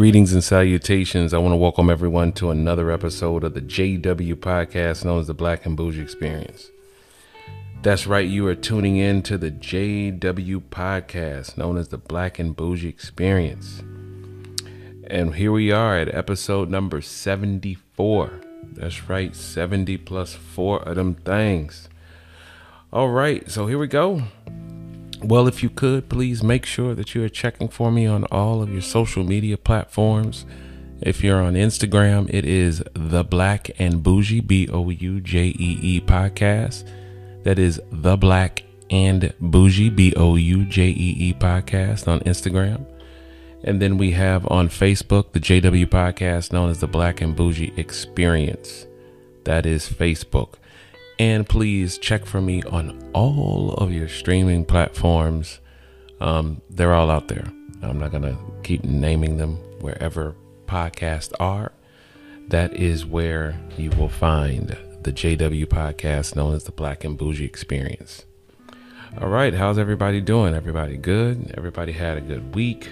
Greetings and salutations. I want to welcome everyone to another episode of the JW podcast known as the Black and Boujee Experience. That's right, you are tuning in to the JW podcast known as the Black and Boujee Experience. And here we are at episode number 74. That's right, 70 plus four of them things. All right, so here we go. Well, if you could, please make sure that you are checking for me on all of your social media platforms. If you're on Instagram, it is the Black and Boujee, B O U J E E podcast. That is the Black and Boujee, B O U J E E podcast on Instagram. And then we have on Facebook the JW podcast known as the Black and Boujee Experience. That is Facebook. And please check for me on all of your streaming platforms. Um, they're all out there. I'm not going to keep naming them wherever podcasts are. That is where you will find the JW podcast known as the Black and Boujee Experience. All right, how's everybody doing? Everybody good? Everybody had a good week,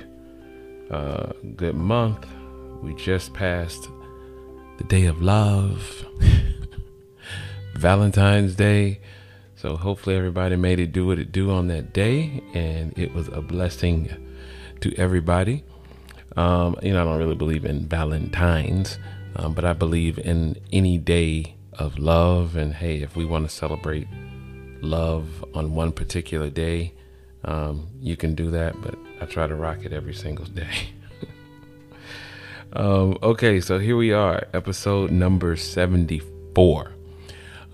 uh, good month. We just passed the day of love. Valentine's Day. So hopefully everybody made it do what it do on that day, and it was a blessing to everybody. Um, you know, I don't really believe in Valentine's, um, but I believe in any day of love. And hey, if we want to celebrate love on one particular day, um, you can do that. But I try to rock it every single day. Um, okay, so here we are, episode number 74.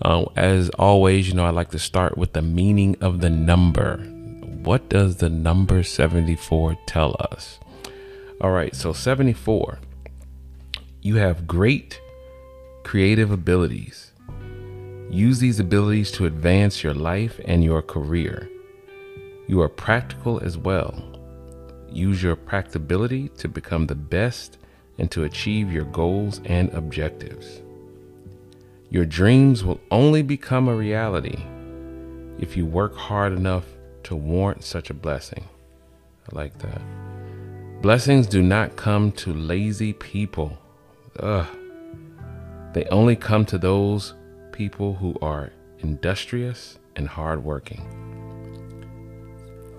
Uh, as always, you know, I like to start with the meaning of the number. What does the number 74 tell us? All right, so 74, you have great creative abilities. Use these abilities to advance your life and your career. You are practical as well. Use your practicability to become the best and to achieve your goals and objectives. Your dreams will only become a reality if you work hard enough to warrant such a blessing. I like that. Blessings do not come to lazy people. Ugh. They only come to those people who are industrious and hardworking.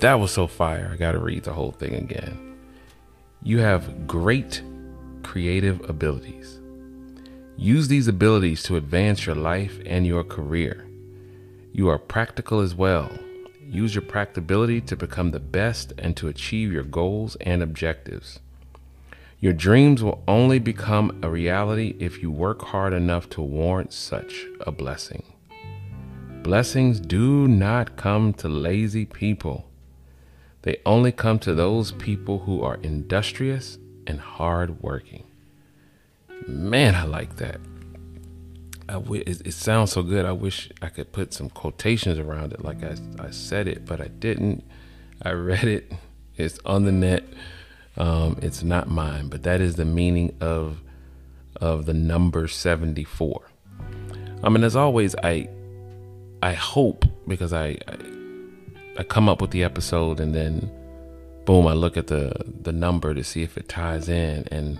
That was so fire. I got to read the whole thing again. You have great creative abilities. Use these abilities to advance your life and your career. You are practical as well. Use your practicability to become the best and to achieve your goals and objectives. Your dreams will only become a reality if you work hard enough to warrant such a blessing. Blessings do not come to lazy people. They only come to those people who are industrious and hardworking. Man, I like that. I w- it, it sounds so good. I wish I could put some quotations around it, like I, I said it, but I didn't. I read it. It's on the net. Um, it's not mine, but that is the meaning of of the number seventy four. I mean, as always, I I hope because I, I I come up with the episode and then boom, I look at the the number to see if it ties in and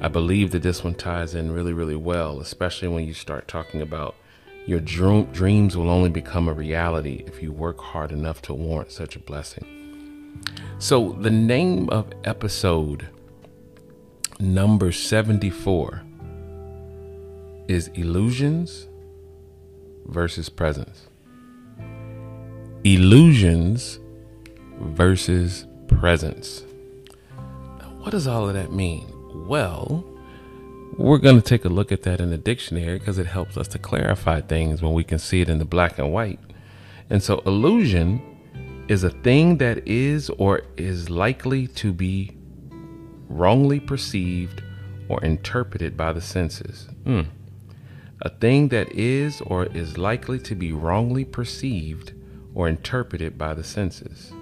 I believe that this one ties in really, really well, especially when you start talking about your dream, dreams will only become a reality if you work hard enough to warrant such a blessing. So, the name of episode number 74 is Illusions versus Presence. Illusions versus Presence. What does all of that mean? Well, we're going to take a look at that in the dictionary because it helps us to clarify things when we can see it in the black and white. And so, illusion is a thing that is or is likely to be wrongly perceived or interpreted by the senses. Hmm. A thing that is or is likely to be wrongly perceived or interpreted by the senses.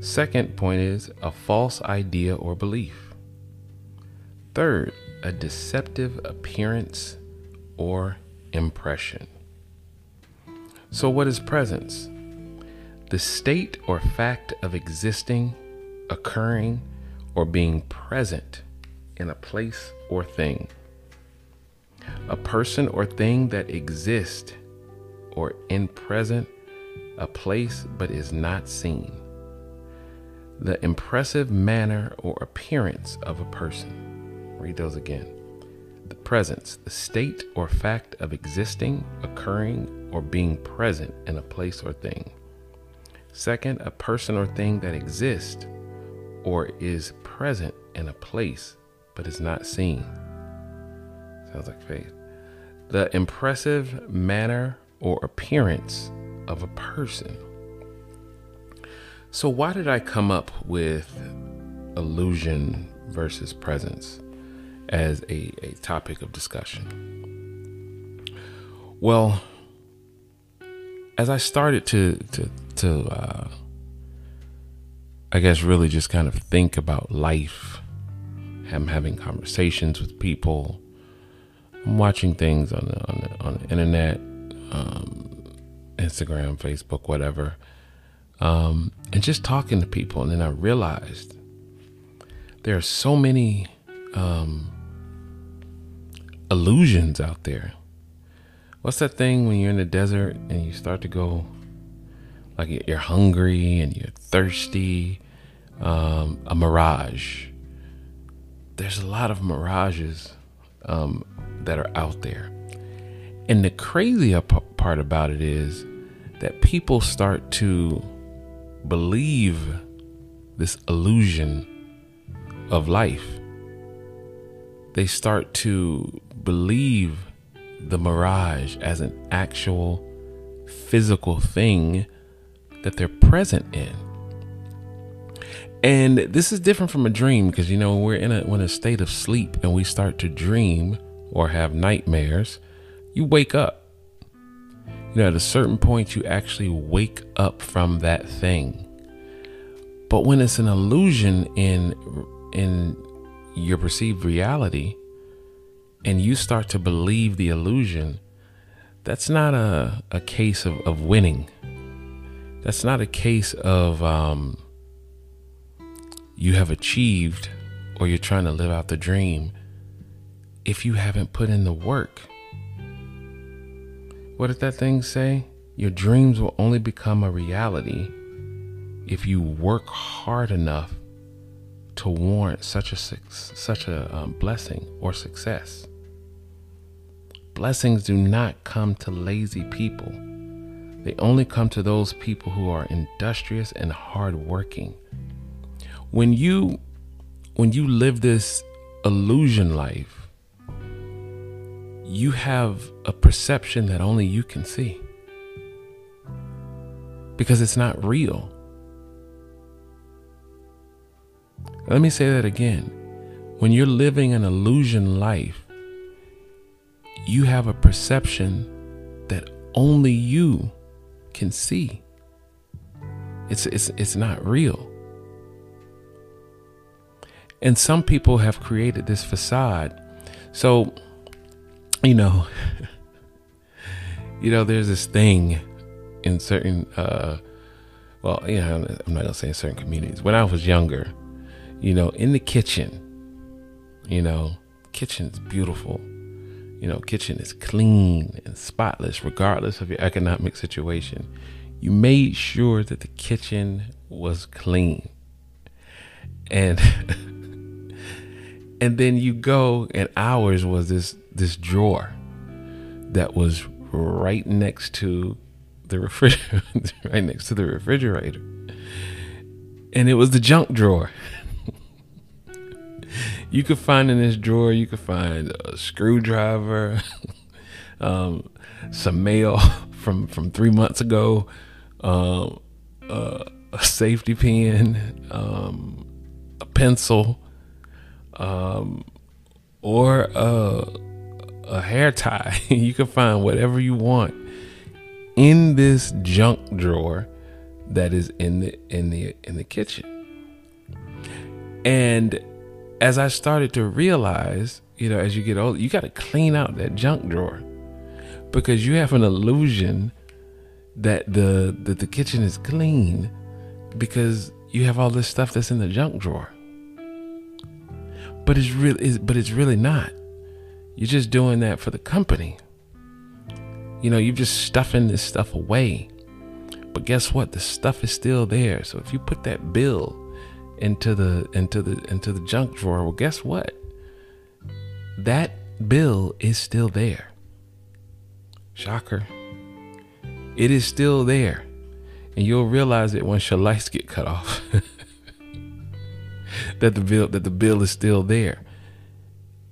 Second point is a false idea or belief. Third, a deceptive appearance or impression. So, what is presence? The state or fact of existing, occurring, or being present in a place or thing. A person or thing that exists or in present, a place but is not seen. The impressive manner or appearance of a person. Read those again. The presence, the state or fact of existing, occurring, or being present in a place or thing. Second, a person or thing that exists or is present in a place but is not seen. Sounds like faith. The impressive manner or appearance of a person. So, why did I come up with illusion versus presence? As a, a topic of discussion. Well, as I started to to to uh, I guess really just kind of think about life, I'm having conversations with people, I'm watching things on the on the, on the internet, um, Instagram, Facebook, whatever, um, and just talking to people, and then I realized there are so many um, illusions out there. What's that thing when you're in the desert and you start to go like you're hungry and you're thirsty? Um, a mirage. There's a lot of mirages um, that are out there. And the crazier p- part about it is that people start to believe this illusion of life. They start to believe the mirage as an actual physical thing that they're present in. And this is different from a dream because you know we're in a when a state of sleep and we start to dream or have nightmares, you wake up. You know, at a certain point you actually wake up from that thing. But when it's an illusion in in your perceived reality, and you start to believe the illusion, that's not a, a case of, of winning. That's not a case of um, you have achieved or you're trying to live out the dream if you haven't put in the work. What did that thing say? Your dreams will only become a reality if you work hard enough to warrant such a such a um, blessing or success. Blessings do not come to lazy people. They only come to those people who are industrious and hardworking. When you when you live this illusion life, you have a perception that only you can see. Because it's not real. Let me say that again. When you're living an illusion life, you have a perception that only you can see. It's, it's, it's not real. And some people have created this facade. So, you know, you know, there's this thing in certain, uh, well, you know, I'm not gonna say in certain communities. When I was younger, you know, in the kitchen, you know, kitchen's beautiful you know, kitchen is clean and spotless, regardless of your economic situation. You made sure that the kitchen was clean. And and then you go and ours was this this drawer that was right next to the refrigerator right next to the refrigerator and it was the junk drawer you could find in this drawer, you could find a screwdriver, um, some mail from from three months ago, um, uh, a safety pin, um, a pencil, um, or a, a hair tie. you can find whatever you want in this junk drawer that is in the in the in the kitchen. And as I started to realize, you know, as you get older, you got to clean out that junk drawer because you have an illusion that the that the kitchen is clean because you have all this stuff that's in the junk drawer. But it's really but it's really not. You're just doing that for the company. You know, you're just stuffing this stuff away. But guess what? The stuff is still there. So if you put that bill into the into the into the junk drawer, well guess what? That bill is still there. Shocker. It is still there. And you'll realize it once your lights get cut off. that the bill that the bill is still there.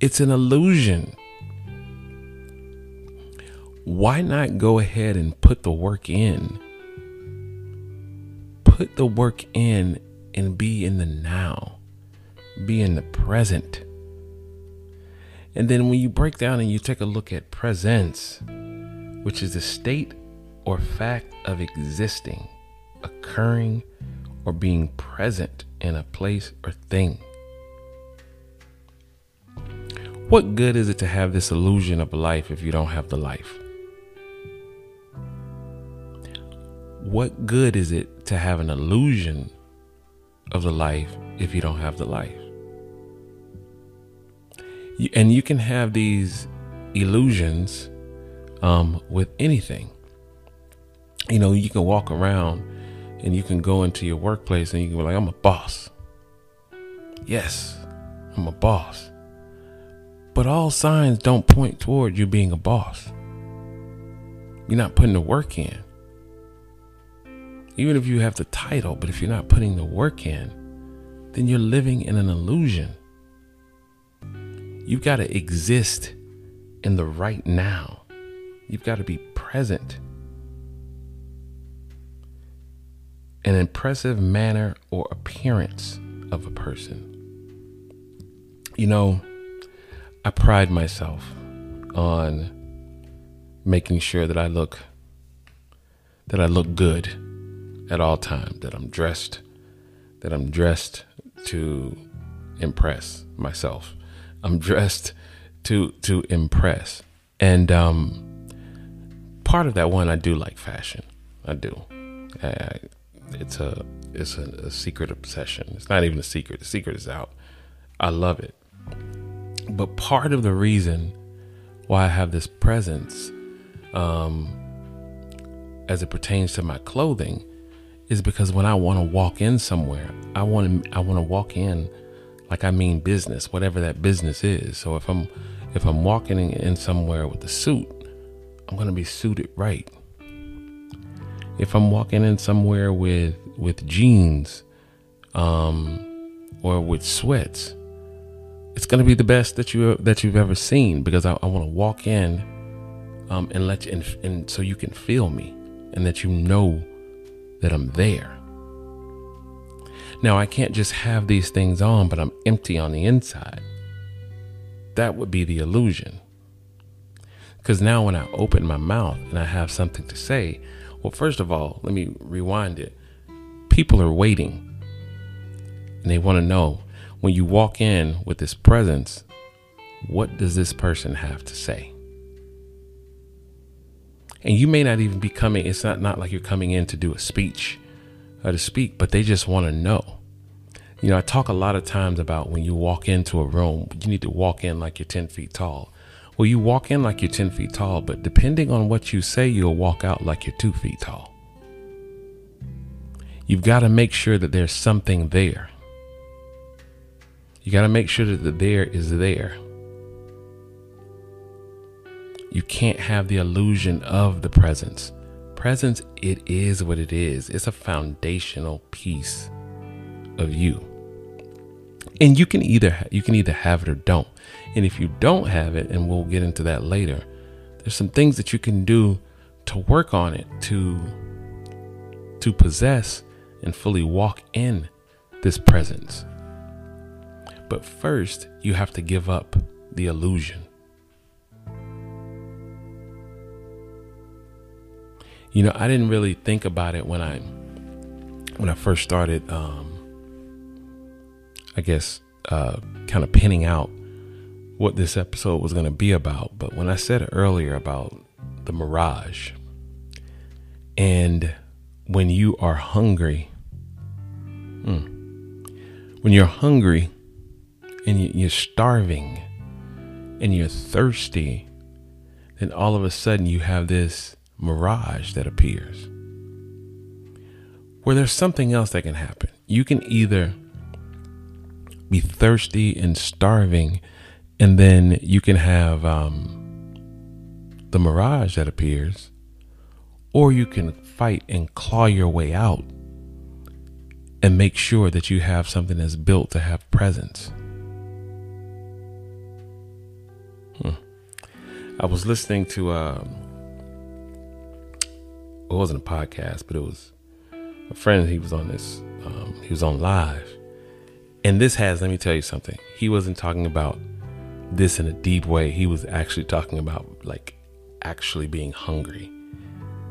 It's an illusion. Why not go ahead and put the work in? Put the work in and be in the now. Be in the present. And then when you break down and you take a look at presence, which is the state or fact of existing, occurring, or being present in a place or thing. What good is it to have this illusion of life if you don't have the life? What good is it to have an illusion of the life if you don't have the life? You, and you can have these illusions um, with anything. You know, you can walk around and you can go into your workplace and you can be like, I'm a boss. Yes, I'm a boss. But all signs don't point toward you being a boss. You're not putting the work in. Even if you have the title, but if you're not putting the work in, then you're living in an illusion. You've got to exist in the right now. You've got to be present. An impressive manner or appearance of a person. You know, I pride myself on making sure that I look that I look good at all times, that I'm dressed that I'm dressed to impress myself. I'm dressed to to impress. And um part of that one I do like fashion. I do. I, it's a it's a, a secret obsession. It's not even a secret. The secret is out. I love it. But part of the reason why I have this presence, um, as it pertains to my clothing, is because when I want to walk in somewhere, I want to I want to walk in like I mean business, whatever that business is. So if I'm if I'm walking in somewhere with a suit, I'm going to be suited right. If I'm walking in somewhere with with jeans um or with sweats, it's going to be the best that you that you've ever seen because I, I want to walk in um, and let you and, and so you can feel me and that you know that I'm there. Now I can't just have these things on, but I'm empty on the inside. That would be the illusion. Because now when I open my mouth and I have something to say, well, first of all, let me rewind it. People are waiting and they want to know when you walk in with this presence, what does this person have to say? And you may not even be coming, it's not, not like you're coming in to do a speech or to speak, but they just want to know. You know, I talk a lot of times about when you walk into a room, you need to walk in like you're 10 feet tall. Well, you walk in like you're 10 feet tall, but depending on what you say, you'll walk out like you're two feet tall. You've got to make sure that there's something there. You got to make sure that the there is there. You can't have the illusion of the presence. Presence, it is what it is. It's a foundational piece of you. And you can either you can either have it or don't. And if you don't have it, and we'll get into that later, there's some things that you can do to work on it to to possess and fully walk in this presence. But first, you have to give up the illusion. You know, I didn't really think about it when I when I first started um I guess uh kind of pinning out what this episode was going to be about, but when I said earlier about the mirage and when you are hungry hmm, when you're hungry and you're starving and you're thirsty, then all of a sudden you have this mirage that appears where there's something else that can happen. You can either be thirsty and starving, and then you can have um, the mirage that appears, or you can fight and claw your way out and make sure that you have something that's built to have presence. Hmm. I was listening to, um, it wasn't a podcast, but it was a friend. He was on this, um, he was on live. And this has, let me tell you something. He wasn't talking about this in a deep way. He was actually talking about like actually being hungry.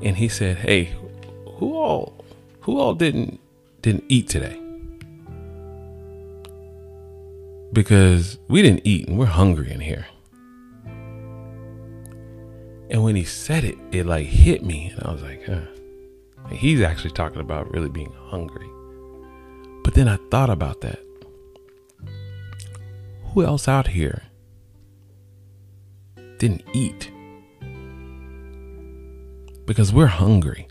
And he said, Hey, who all, who all didn't, didn't eat today? Because we didn't eat and we're hungry in here. And when he said it, it like hit me. And I was like, huh. And he's actually talking about really being hungry. But then I thought about that. Who else out here didn't eat? Because we're hungry.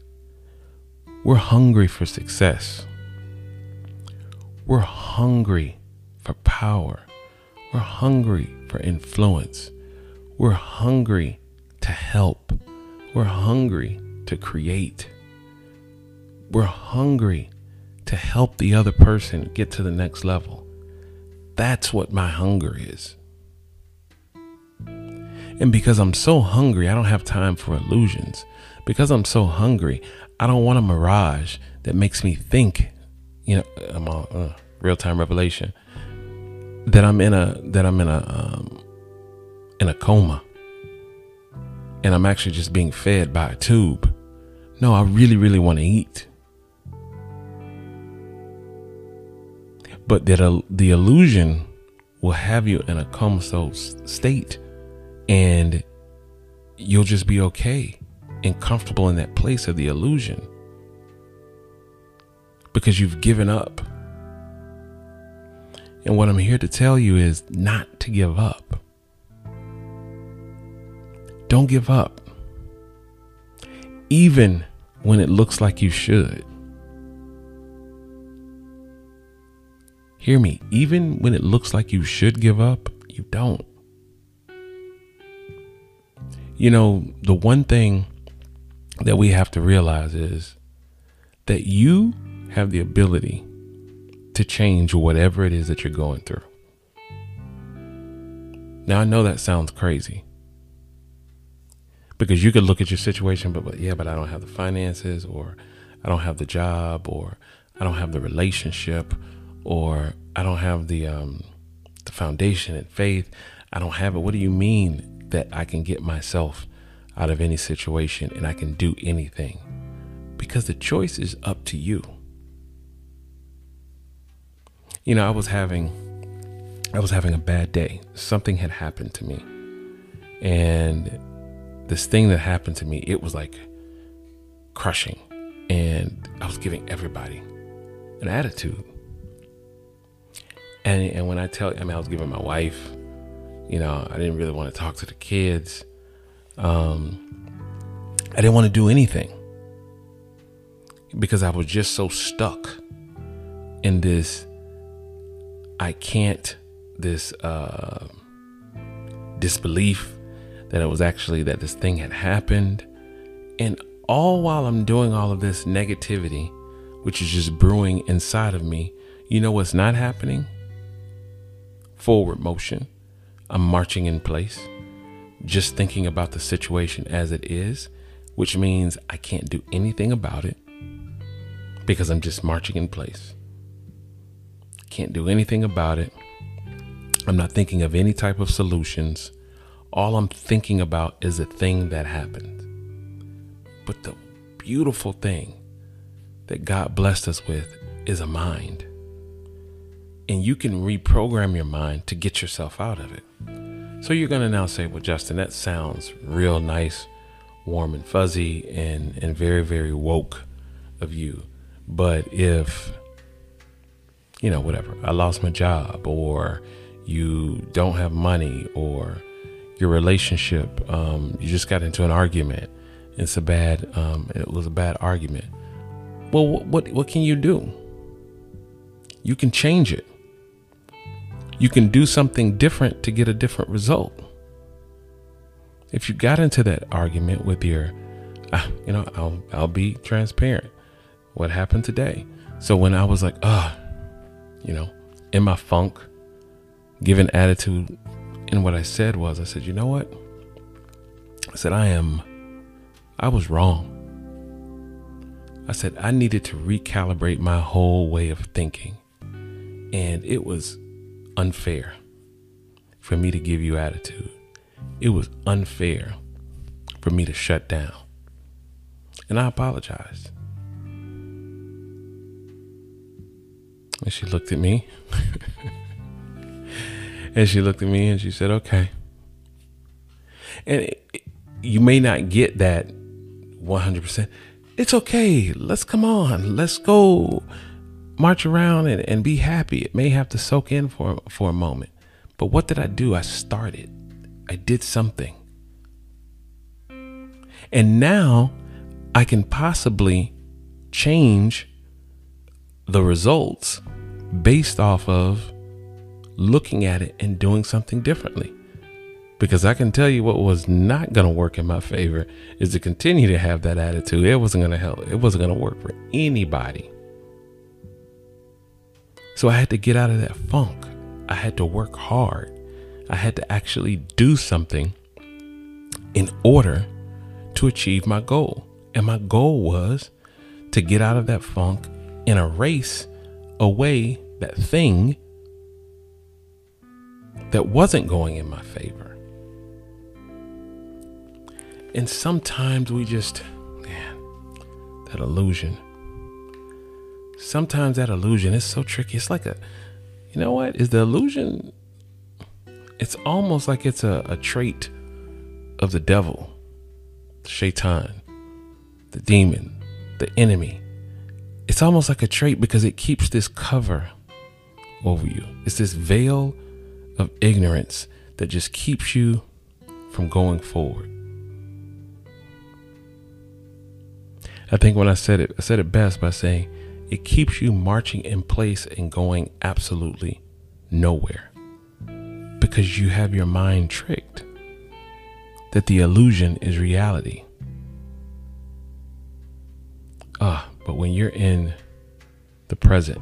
We're hungry for success. We're hungry for power. We're hungry for influence. We're hungry to help. We're hungry to create. We're hungry to help the other person get to the next level. That's what my hunger is. And because I'm so hungry, I don't have time for illusions. Because I'm so hungry, I don't want a mirage that makes me think, you know, I'm on uh, real time revelation that I'm in a that I'm in a um, in a coma and I'm actually just being fed by a tube. No, I really, really want to eat. But that uh, the illusion will have you in a comatose state and you'll just be okay and comfortable in that place of the illusion because you've given up. And what I'm here to tell you is not to give up. Don't give up. Even when it looks like you should. Hear me, even when it looks like you should give up, you don't. You know, the one thing that we have to realize is that you have the ability to change whatever it is that you're going through. Now, I know that sounds crazy because you could look at your situation, but, but yeah, but I don't have the finances, or I don't have the job, or I don't have the relationship, or I don't have the um, the foundation and faith. I don't have it. What do you mean that I can get myself out of any situation and I can do anything? Because the choice is up to you. You know, I was having I was having a bad day. Something had happened to me. And this thing that happened to me, it was like crushing. And I was giving everybody an attitude. And and when I tell I mean I was giving my wife, you know, I didn't really want to talk to the kids. Um I didn't want to do anything. Because I was just so stuck in this I can't this uh disbelief that it was actually that this thing had happened. And all while I'm doing all of this negativity, which is just brewing inside of me, you know what's not happening? forward motion. I'm marching in place, just thinking about the situation as it is, which means I can't do anything about it because I'm just marching in place. Can't do anything about it. I'm not thinking of any type of solutions. All I'm thinking about is the thing that happened. But the beautiful thing that God blessed us with is a mind. And you can reprogram your mind to get yourself out of it. So you're going to now say, well, Justin, that sounds real nice, warm and fuzzy, and, and very, very woke of you. But if, you know, whatever, I lost my job, or you don't have money, or your relationship, um, you just got into an argument, it's a bad, um, it was a bad argument. Well, what, what can you do? You can change it. You can do something different to get a different result. If you got into that argument with your, uh, you know, I'll I'll be transparent. What happened today? So when I was like, ah, you know, in my funk, giving attitude, and what I said was, I said, you know what? I said, I am, I was wrong. I said, I needed to recalibrate my whole way of thinking. And it was unfair for me to give you attitude. It was unfair for me to shut down. And I apologized. And she looked at me. and she looked at me and she said, okay. And it, you may not get that 100%. It's okay. Let's come on. Let's go march around and, and be happy. It may have to soak in for, for a moment. But what did I do? I started. I did something. And now I can possibly change the results based off of looking at it and doing something differently. Because I can tell you what was not going to work in my favor is to continue to have that attitude. It wasn't going to help. It wasn't going to work for anybody. So I had to get out of that funk. I had to work hard. I had to actually do something in order to achieve my goal. And my goal was to get out of that funk and erase away that thing that wasn't going in my favor. And sometimes we just, man, that illusion sometimes that illusion is so tricky. It's like a, you know what? Is the illusion, it's almost like it's a, a trait of the devil, shaitan, the demon, the enemy. It's almost like a trait because it keeps this cover over you. It's this veil of ignorance that just keeps you from going forward. I think when I said it, I said it best by saying, it keeps you marching in place and going absolutely nowhere because you have your mind tricked that the illusion is reality. Ah, but when you're in the present,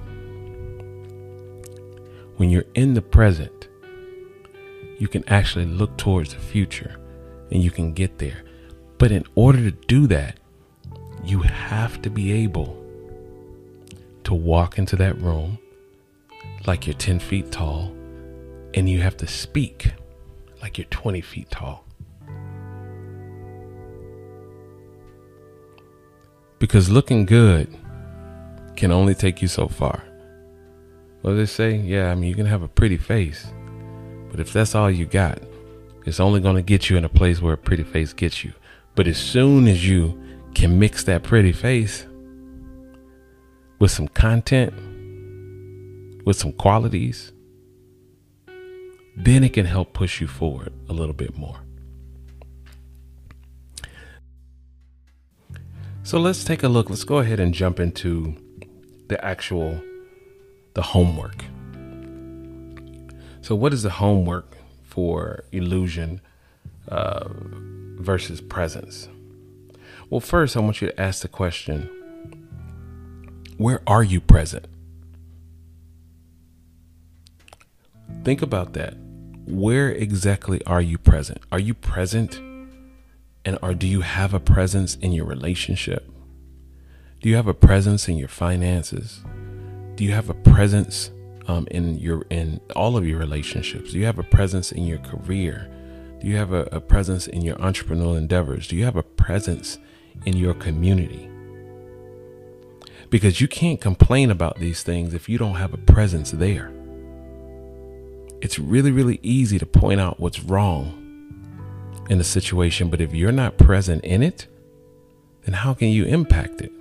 when you're in the present, you can actually look towards the future and you can get there. But in order to do that, you have to be able to walk into that room like you're 10 feet tall and you have to speak like you're 20 feet tall. Because looking good can only take you so far. Well, they say, yeah, I mean, you can have a pretty face, but if that's all you got, it's only going to get you in a place where a pretty face gets you. But as soon as you can mix that pretty face with some content, with some qualities, then it can help push you forward a little bit more. So let's take a look. Let's go ahead and jump into the actual the homework. So what is the homework for illusion uh, versus presence? Well, first I want you to ask the question where are you present? think about that. Where exactly are you present? Are you present and or do you have a presence in your relationship? Do you have a presence in your finances? Do you have a presence um, in your in all of your relationships? Do you have a presence in your career? Do you have a, a presence in your entrepreneurial endeavors? Do you have a presence in your community? Because you can't complain about these things if you don't have a presence there. It's really, really easy to point out what's wrong in a situation, but if you're not present in it, then how can you impact it?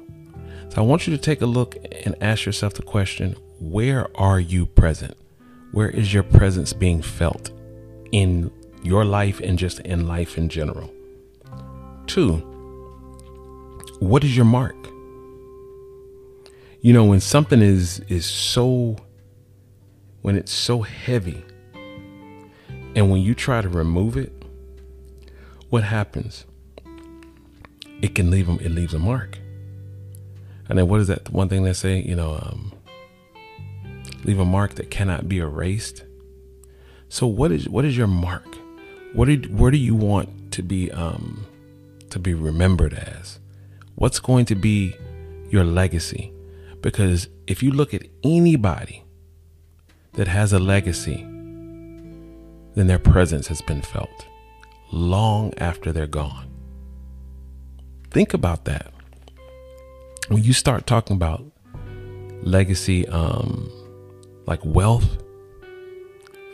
So I want you to take a look and ask yourself the question where are you present? Where is your presence being felt in your life and just in life in general? Two, what is your mark? You know, when something is is so when it's so heavy and when you try to remove it, what happens? It can leave them it leaves a mark. And then what is that one thing they say, you know, um, leave a mark that cannot be erased. So what is what is your mark? What did where do you want to be um to be remembered as? What's going to be your legacy? Because if you look at anybody that has a legacy, then their presence has been felt long after they're gone. Think about that. When you start talking about legacy, um, like wealth,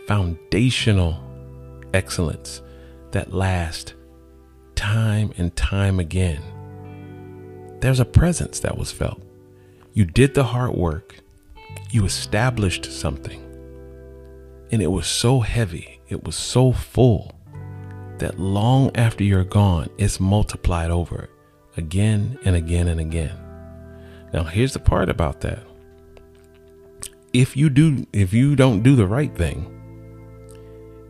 foundational excellence that lasts time and time again, there's a presence that was felt. You did the hard work, you established something, and it was so heavy, it was so full that long after you're gone, it's multiplied over again and again and again. Now, here's the part about that. If you do, if you don't do the right thing,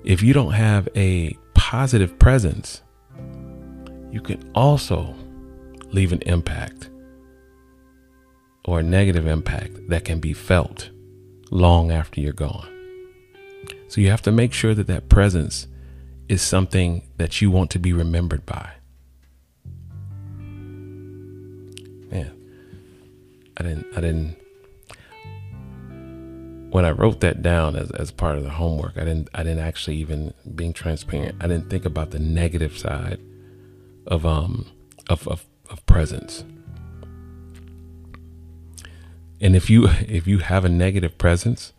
if you don't have a positive presence, you can also leave an impact or a negative impact that can be felt long after you're gone. So you have to make sure that that presence is something that you want to be remembered by. Man, I didn't, I didn't, when I wrote that down as, as part of the homework, I didn't, I didn't actually even being transparent. I didn't think about the negative side of, um, of, of, of presence. And if you if you have a negative presence,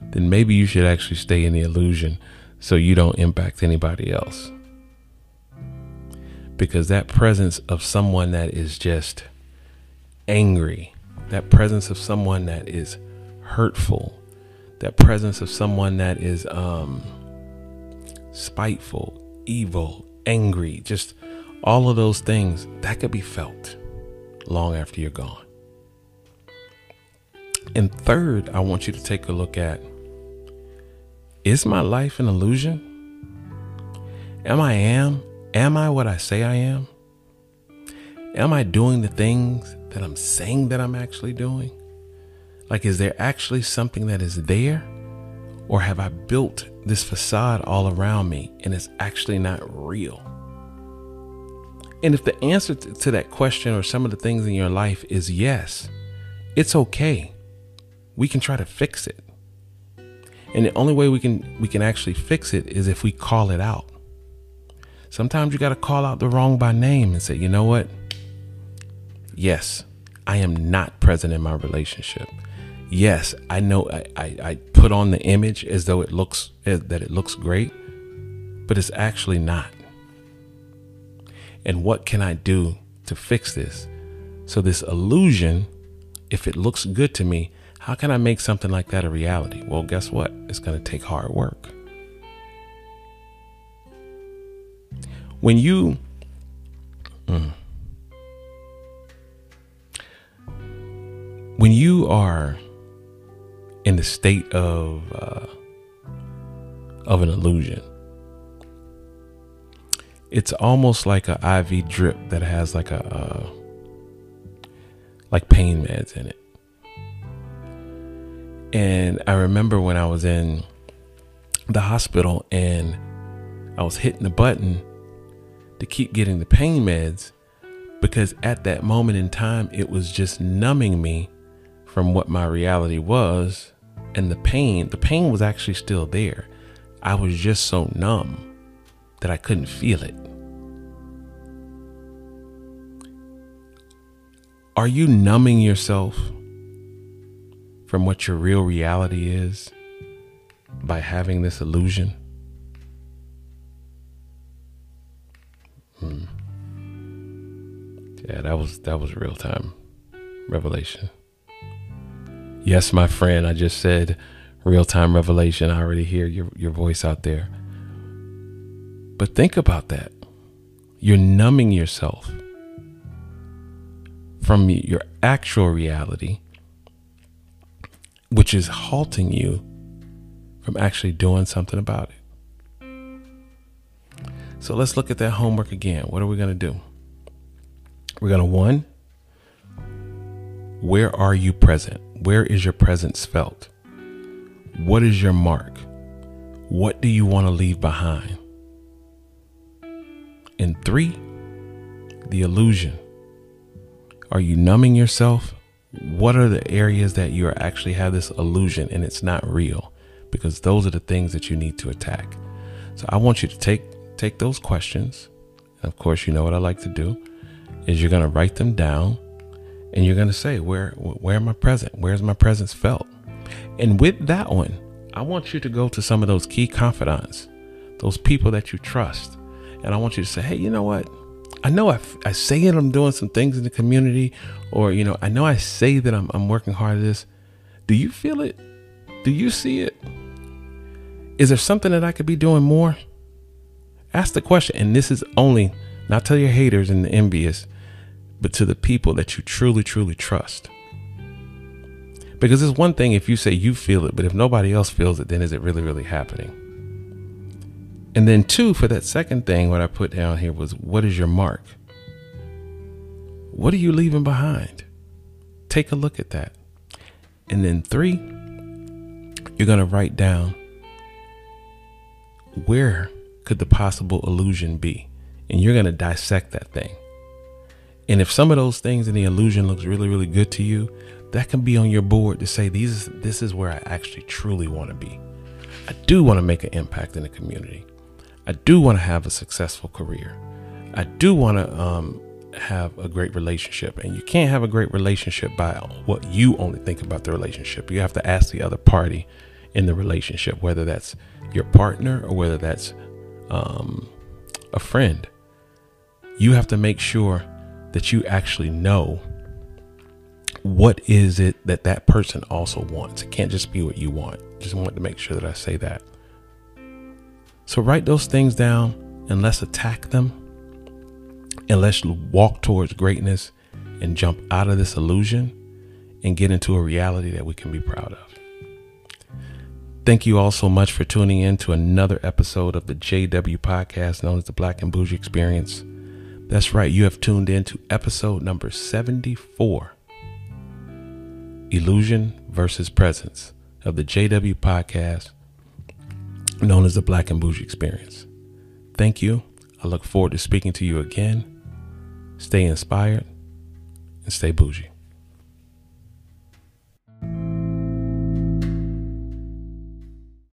then maybe you should actually stay in the illusion so you don't impact anybody else. Because that presence of someone that is just angry, that presence of someone that is hurtful, that presence of someone that is um spiteful, evil, angry, just all of those things that could be felt long after you're gone. And third, I want you to take a look at is my life an illusion? Am I am? Am I what I say I am? Am I doing the things that I'm saying that I'm actually doing? Like, is there actually something that is there? Or have I built this facade all around me and it's actually not real? And if the answer to that question or some of the things in your life is yes, it's okay we can try to fix it. And the only way we can we can actually fix it is if we call it out. Sometimes you got to call out the wrong by name and say, "You know what? Yes, I am not present in my relationship. Yes, I know I, I, I put on the image as though it looks that it looks great, but it's actually not. And what can I do to fix this? So this illusion, if it looks good to me, how can I make something like that a reality? Well, guess what? It's going to take hard work. When you mm, when you are in the state of uh, of an illusion, it's almost like an IV drip that has like a uh, like pain meds in it. And I remember when I was in the hospital and I was hitting the button to keep getting the pain meds because at that moment in time, it was just numbing me from what my reality was. And the pain, the pain was actually still there. I was just so numb that I couldn't feel it. Are you numbing yourself from what your real reality is by having this illusion? Hmm. Yeah, that was that was real time revelation. Yes, my friend, I just said real time revelation. I already hear your, your voice out there. But think about that. You're numbing yourself from your actual reality, which is halting you from actually doing something about it. So let's look at that homework again. What are we going to do? We're going to one, where are you present? Where is your presence felt? What is your mark? What do you want to leave behind? And three, the illusion. Are you numbing yourself? What are the areas that you actually have this illusion and it's not real? Because those are the things that you need to attack. So I want you to take take those questions. And of course, you know what I like to do is you're going to write them down and you're going to say where where am I present? Where's my presence felt? And with that one, I want you to go to some of those key confidants, those people that you trust. And I want you to say, "Hey, you know what? I know I, I say it, I'm doing some things in the community, or, you know, I know I say that I'm, I'm working hard at this. Do you feel it? Do you see it? Is there something that I could be doing more? Ask the question. And this is only not to your haters and the envious, but to the people that you truly, truly trust. Because it's one thing if you say you feel it, but if nobody else feels it, then is it really, really happening? And then, two, for that second thing, what I put down here was what is your mark? What are you leaving behind? Take a look at that. And then, three, you're going to write down where could the possible illusion be? And you're going to dissect that thing. And if some of those things in the illusion looks really, really good to you, that can be on your board to say these this is where I actually truly want to be. I do want to make an impact in the community. I do want to have a successful career. I do want to um, have a great relationship. And you can't have a great relationship by what you only think about the relationship. You have to ask the other party in the relationship, whether that's your partner or whether that's um, a friend. You have to make sure that you actually know what is it that that person also wants. It can't just be what you want. Just want to make sure that I say that. So write those things down and let's attack them and let's walk towards greatness and jump out of this illusion and get into a reality that we can be proud of. Thank you all so much for tuning in to another episode of the JW podcast known as the Black and Boujee Experience. That's right, you have tuned in to episode number 74 Illusion versus Presence of the JW podcast known as the Black and Boujee Experience. Thank you. I look forward to speaking to you again. Stay inspired and stay bougie.